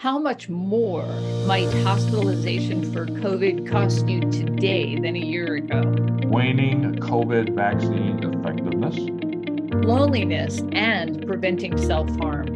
How much more might hospitalization for COVID cost you today than a year ago? Waning COVID vaccine effectiveness, loneliness, and preventing self harm.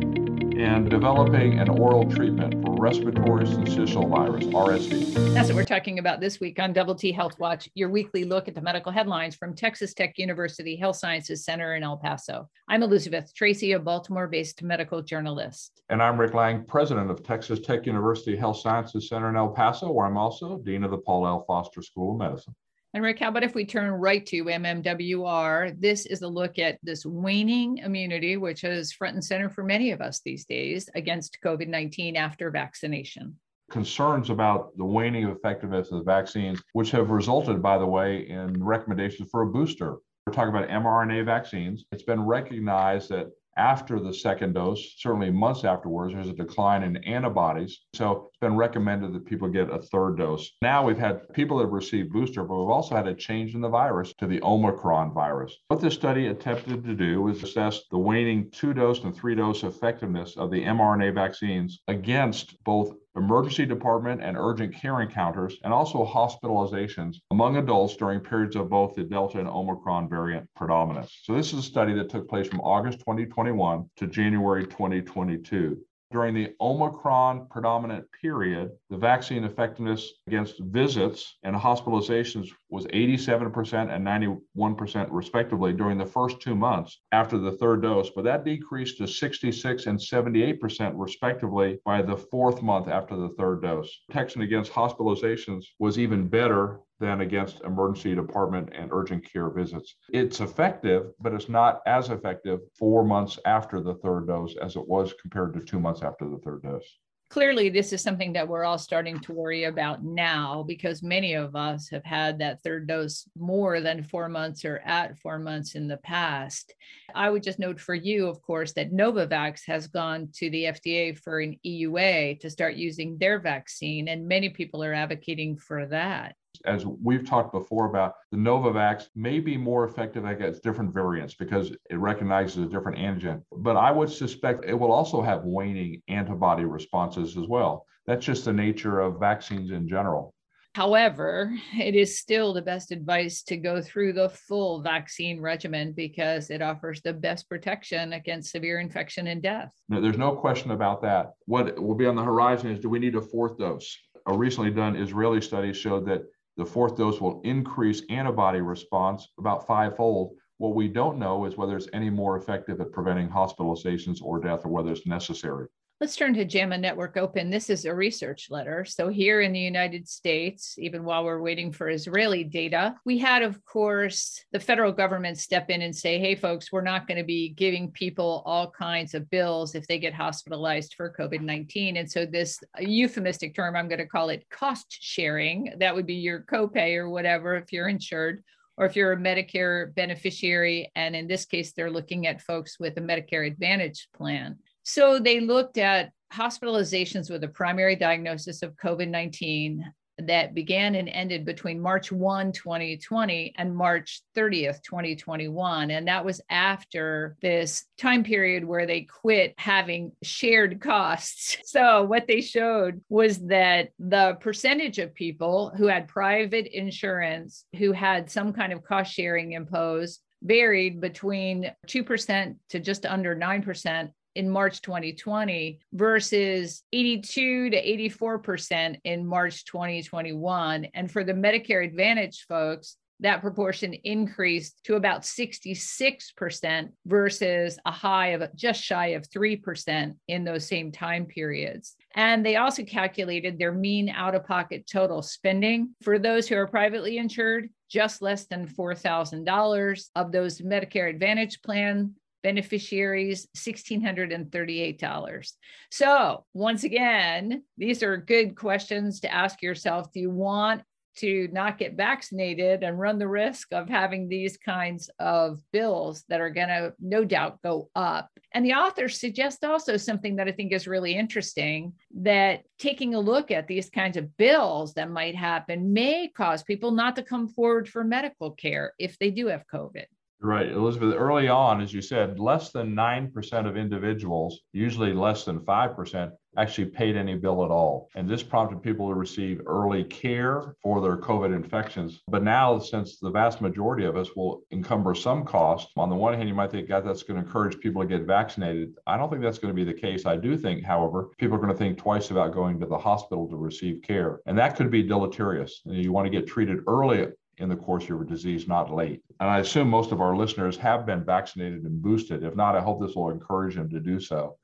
And developing an oral treatment respiratory syncytial virus, RSV. That's what we're talking about this week on Double T Health Watch, your weekly look at the medical headlines from Texas Tech University Health Sciences Center in El Paso. I'm Elizabeth Tracy, a Baltimore based medical journalist. And I'm Rick Lange, president of Texas Tech University Health Sciences Center in El Paso, where I'm also Dean of the Paul L. Foster School of Medicine. And Rick, how about if we turn right to MMWR? This is a look at this waning immunity, which is front and center for many of us these days against COVID 19 after vaccination. Concerns about the waning effectiveness of the vaccines, which have resulted, by the way, in recommendations for a booster. We're talking about mRNA vaccines. It's been recognized that after the second dose, certainly months afterwards, there's a decline in antibodies. So it's been recommended that people get a third dose. Now we've had people that have received booster, but we've also had a change in the virus to the Omicron virus. What this study attempted to do was assess the waning two dose and three dose effectiveness of the mRNA vaccines against both emergency department and urgent care encounters, and also hospitalizations among adults during periods of both the Delta and Omicron variant predominance. So, this is a study that took place from August 2021 to January 2022 during the Omicron predominant period, the vaccine effectiveness against visits and hospitalizations was 87% and 91% respectively during the first two months after the third dose, but that decreased to 66 and 78% respectively by the fourth month after the third dose. Protection against hospitalizations was even better than against emergency department and urgent care visits. It's effective, but it's not as effective four months after the third dose as it was compared to two months after the third dose. Clearly, this is something that we're all starting to worry about now because many of us have had that third dose more than four months or at four months in the past. I would just note for you, of course, that Novavax has gone to the FDA for an EUA to start using their vaccine, and many people are advocating for that as we've talked before about, the Novavax may be more effective against different variants because it recognizes a different antigen. But I would suspect it will also have waning antibody responses as well. That's just the nature of vaccines in general. However, it is still the best advice to go through the full vaccine regimen because it offers the best protection against severe infection and death. No, there's no question about that. What will be on the horizon is do we need a fourth dose? A recently done Israeli study showed that the fourth dose will increase antibody response about fivefold. What we don't know is whether it's any more effective at preventing hospitalizations or death or whether it's necessary. Let's turn to JAMA Network Open. This is a research letter. So, here in the United States, even while we're waiting for Israeli data, we had, of course, the federal government step in and say, hey, folks, we're not going to be giving people all kinds of bills if they get hospitalized for COVID 19. And so, this euphemistic term, I'm going to call it cost sharing, that would be your copay or whatever if you're insured or if you're a Medicare beneficiary. And in this case, they're looking at folks with a Medicare Advantage plan. So they looked at hospitalizations with a primary diagnosis of COVID 19 that began and ended between March 1, 2020 and March 30th, 2021. And that was after this time period where they quit having shared costs. So, what they showed was that the percentage of people who had private insurance who had some kind of cost sharing imposed varied between 2% to just under 9% in March 2020 versus 82 to 84% in March 2021. And for the Medicare Advantage folks, that proportion increased to about 66% versus a high of just shy of 3% in those same time periods. And they also calculated their mean out of pocket total spending for those who are privately insured, just less than $4,000 of those Medicare Advantage plan beneficiaries $1,638. So, once again, these are good questions to ask yourself. Do you want to not get vaccinated and run the risk of having these kinds of bills that are going to no doubt go up. And the authors suggest also something that I think is really interesting that taking a look at these kinds of bills that might happen may cause people not to come forward for medical care if they do have COVID. Right, Elizabeth. Early on, as you said, less than 9% of individuals, usually less than 5%, actually paid any bill at all. And this prompted people to receive early care for their COVID infections. But now, since the vast majority of us will encumber some cost, on the one hand, you might think, God, that's going to encourage people to get vaccinated. I don't think that's going to be the case. I do think, however, people are going to think twice about going to the hospital to receive care. And that could be deleterious. You want to get treated early in the course of your disease, not late. And I assume most of our listeners have been vaccinated and boosted. If not, I hope this will encourage them to do so.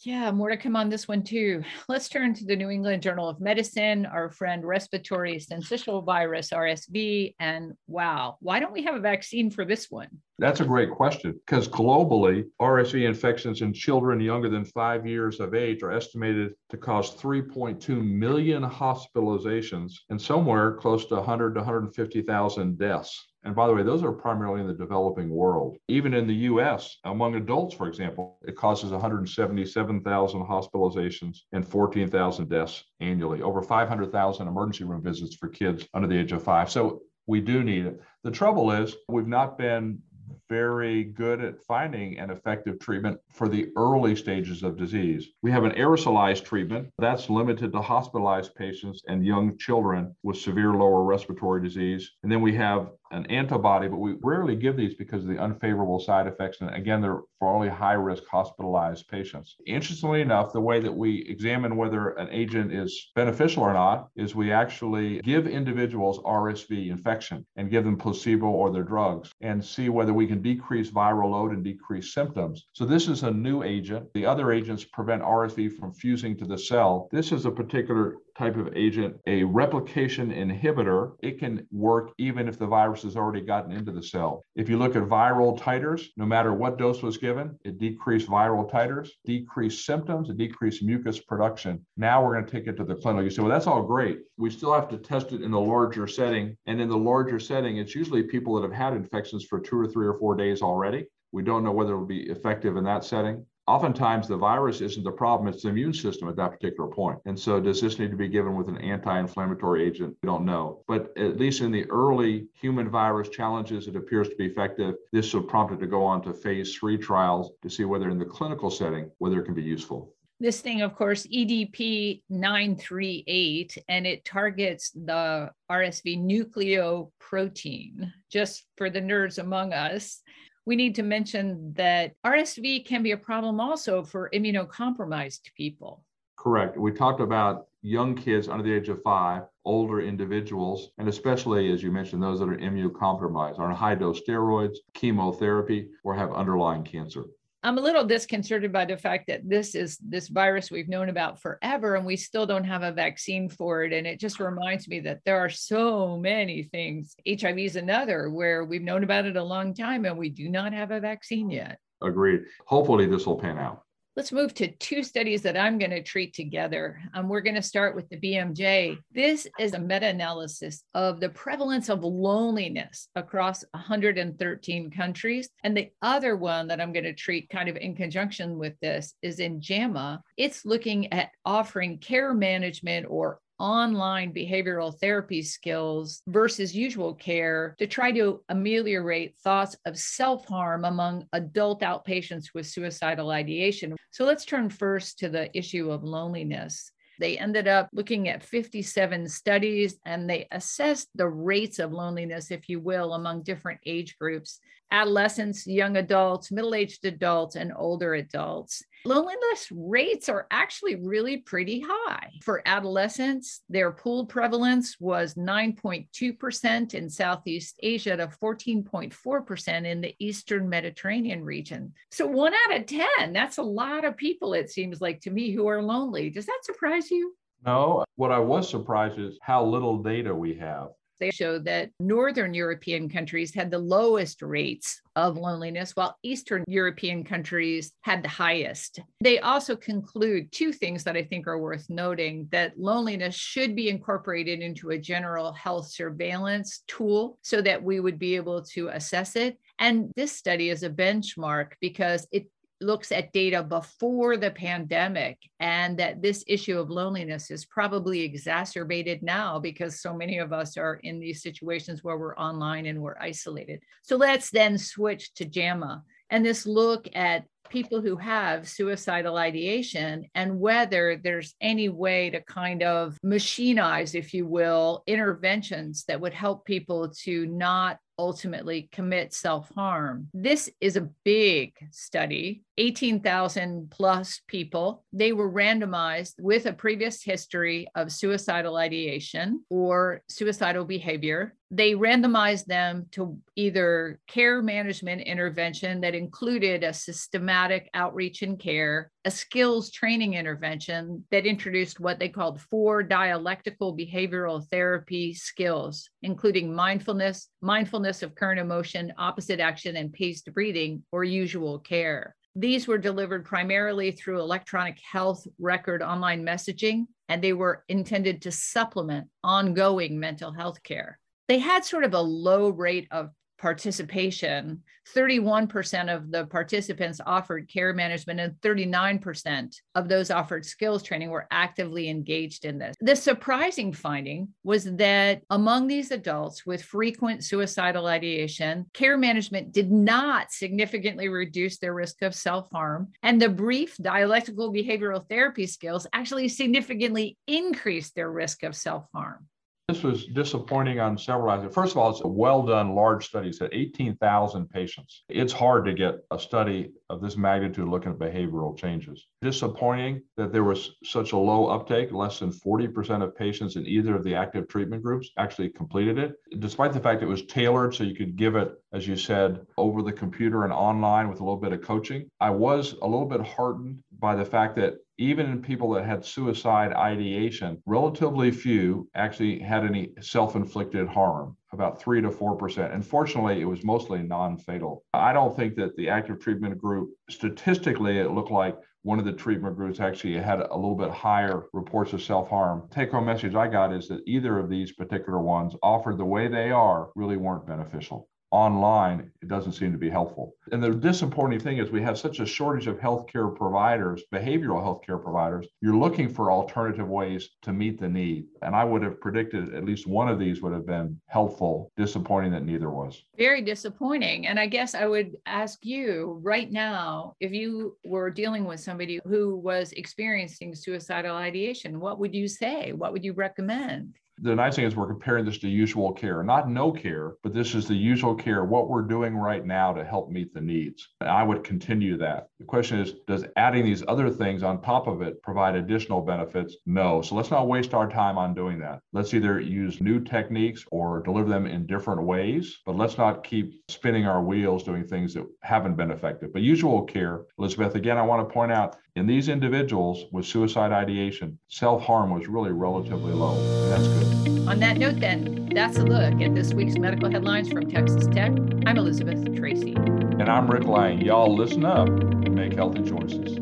Yeah, more to come on this one too. Let's turn to the New England Journal of Medicine, our friend respiratory syncytial virus, RSV. And wow, why don't we have a vaccine for this one? That's a great question because globally, RSV infections in children younger than five years of age are estimated to cause 3.2 million hospitalizations and somewhere close to 100 to 150,000 deaths. And by the way, those are primarily in the developing world. Even in the US, among adults, for example, it causes 177,000 hospitalizations and 14,000 deaths annually, over 500,000 emergency room visits for kids under the age of five. So we do need it. The trouble is, we've not been very good at finding an effective treatment for the early stages of disease. We have an aerosolized treatment that's limited to hospitalized patients and young children with severe lower respiratory disease. And then we have an antibody, but we rarely give these because of the unfavorable side effects. And again, they're for only high risk hospitalized patients. Interestingly enough, the way that we examine whether an agent is beneficial or not is we actually give individuals RSV infection and give them placebo or their drugs and see whether we can decrease viral load and decrease symptoms. So this is a new agent. The other agents prevent RSV from fusing to the cell. This is a particular type of agent, a replication inhibitor. It can work even if the virus has already gotten into the cell. If you look at viral titers, no matter what dose was given, it decreased viral titers, decreased symptoms, it decreased mucus production. Now we're going to take it to the clinic. You say, well, that's all great. We still have to test it in a larger setting. And in the larger setting, it's usually people that have had infections for two or three or four days already. We don't know whether it'll be effective in that setting oftentimes the virus isn't the problem, it's the immune system at that particular point. And so, does this need to be given with an anti inflammatory agent? We don't know. But at least in the early human virus challenges, it appears to be effective. This will prompt it to go on to phase three trials to see whether in the clinical setting, whether it can be useful. This thing, of course, EDP 938, and it targets the RSV nucleoprotein, just for the nerds among us we need to mention that RSV can be a problem also for immunocompromised people. Correct. We talked about young kids under the age of five, older individuals, and especially, as you mentioned, those that are immunocompromised, are on high dose steroids, chemotherapy, or have underlying cancer. I'm a little disconcerted by the fact that this is this virus we've known about forever and we still don't have a vaccine for it. And it just reminds me that there are so many things. HIV is another where we've known about it a long time and we do not have a vaccine yet. Agreed. Hopefully, this will pan out. Let's move to two studies that I'm going to treat together. Um, we're going to start with the BMJ. This is a meta analysis of the prevalence of loneliness across 113 countries. And the other one that I'm going to treat kind of in conjunction with this is in JAMA. It's looking at offering care management or online behavioral therapy skills versus usual care to try to ameliorate thoughts of self harm among adult outpatients with suicidal ideation. So let's turn first to the issue of loneliness. They ended up looking at 57 studies and they assessed the rates of loneliness, if you will, among different age groups adolescents, young adults, middle aged adults, and older adults. Loneliness rates are actually really pretty high. For adolescents, their pooled prevalence was 9.2% in Southeast Asia to 14.4% in the Eastern Mediterranean region. So, one out of 10, that's a lot of people, it seems like to me, who are lonely. Does that surprise you? No, what I was surprised is how little data we have. They show that Northern European countries had the lowest rates of loneliness, while Eastern European countries had the highest. They also conclude two things that I think are worth noting that loneliness should be incorporated into a general health surveillance tool so that we would be able to assess it. And this study is a benchmark because it looks at data before the pandemic and that this issue of loneliness is probably exacerbated now because so many of us are in these situations where we're online and we're isolated. So let's then switch to JAMA and this look at people who have suicidal ideation and whether there's any way to kind of machinize, if you will, interventions that would help people to not ultimately commit self harm. This is a big study 18,000 plus people. They were randomized with a previous history of suicidal ideation or suicidal behavior. They randomized them to either care management intervention that included a systematic outreach and care, a skills training intervention that introduced what they called four dialectical behavioral therapy skills, including mindfulness, mindfulness of current emotion, opposite action, and paced breathing or usual care. These were delivered primarily through electronic health record online messaging, and they were intended to supplement ongoing mental health care. They had sort of a low rate of participation, 31% of the participants offered care management and 39% of those offered skills training were actively engaged in this. The surprising finding was that among these adults with frequent suicidal ideation, care management did not significantly reduce their risk of self harm. And the brief dialectical behavioral therapy skills actually significantly increased their risk of self harm. This was disappointing on several aspects. First of all, it's a well done large study. It's at 18,000 patients. It's hard to get a study of this magnitude looking at behavioral changes. Disappointing that there was such a low uptake. Less than 40% of patients in either of the active treatment groups actually completed it, despite the fact it was tailored so you could give it, as you said, over the computer and online with a little bit of coaching. I was a little bit heartened by the fact that even in people that had suicide ideation, relatively few actually had any self inflicted harm, about 3 to 4%. And fortunately, it was mostly non fatal. I don't think that the active treatment group, statistically, it looked like one of the treatment groups actually had a little bit higher reports of self harm. Take home message I got is that either of these particular ones, offered the way they are, really weren't beneficial online, it doesn't seem to be helpful. And the disappointing thing is we have such a shortage of healthcare providers, behavioral healthcare providers. You're looking for alternative ways to meet the need. And I would have predicted at least one of these would have been helpful. Disappointing that neither was. Very disappointing. And I guess I would ask you right now if you were dealing with somebody who was experiencing suicidal ideation, what would you say? What would you recommend? The nice thing is we're comparing this to usual care, not no care, but this is the usual care, what we're doing right now to help meet the needs. And I would continue that. The question is, does adding these other things on top of it provide additional benefits? No. So let's not waste our time on doing that. Let's either use new techniques or deliver them in different ways, but let's not keep spinning our wheels doing things that haven't been effective. But usual care, Elizabeth, again, I want to point out in these individuals with suicide ideation, self harm was really relatively low. that's good. On that note, then, that's a look at this week's medical headlines from Texas Tech. I'm Elizabeth Tracy. And I'm Rick Lange. Y'all listen up and make healthy choices.